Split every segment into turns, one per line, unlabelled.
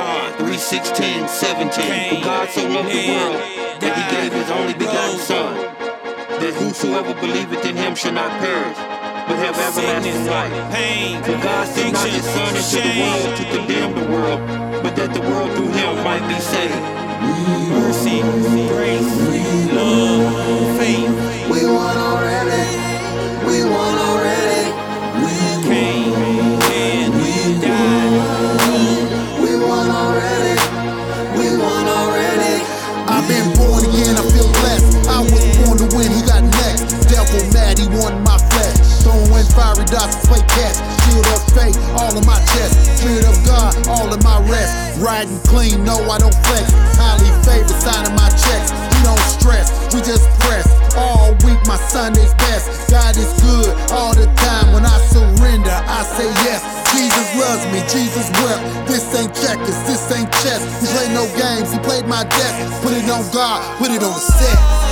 John 3 16, 17. For God so loved the world that he gave his only begotten Son, that whosoever believeth in him shall not perish, but have everlasting life. For God sent not his Son into the world to condemn the world, but that the world through him might be saved.
Mercy, grace, love, faith.
We won already. To play catch. Shield of faith, all in my chest. Spirit of God, all in my rest. Riding clean, no, I don't flex. Highly favored, signing my checks. We don't stress, we just press. All week, my Sunday's best. God is good all the time. When I surrender, I say yes. Jesus loves me, Jesus wept. This ain't checkers, this ain't chess. He played no games, he played my death. Put it on God, put it on the set.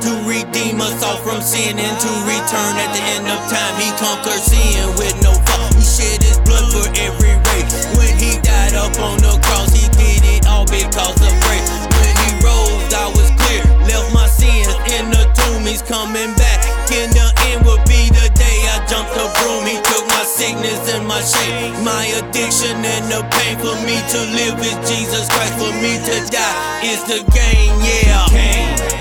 To redeem us all from sin and to return at the end of time. He conquered sin with no fault. He shed his blood for every race. When he died up on the cross, he did it all because of grace. When he rose, I was clear, left my sins in the tomb. He's coming back. In the end will be the day I jumped the broom. He took my sickness and my shame, my addiction and the pain. For me to live is Jesus Christ. For me to die is the gain. Yeah.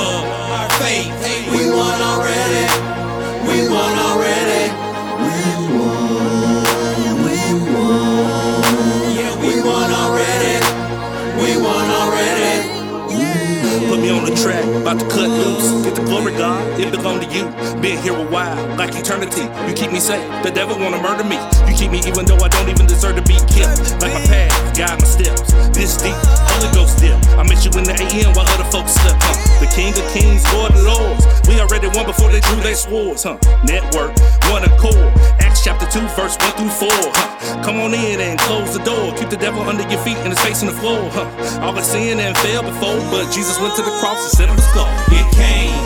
Love, our faith. We won already. We won already. Yeah, we won already. We won already.
Put me on the track, about to cut loose. Get the glory, God, it belong to you. Been here a while, like eternity. You keep me safe, the devil wanna murder me. You keep me even though I don't even deserve to be already won before they drew their swords, huh? Network, one accord. Acts chapter 2, verse 1 through 4, huh? Come on in and close the door. Keep the devil under your feet and his face on the floor, huh? All the sin and fell before, but Jesus went to the cross and set the skull.
It came,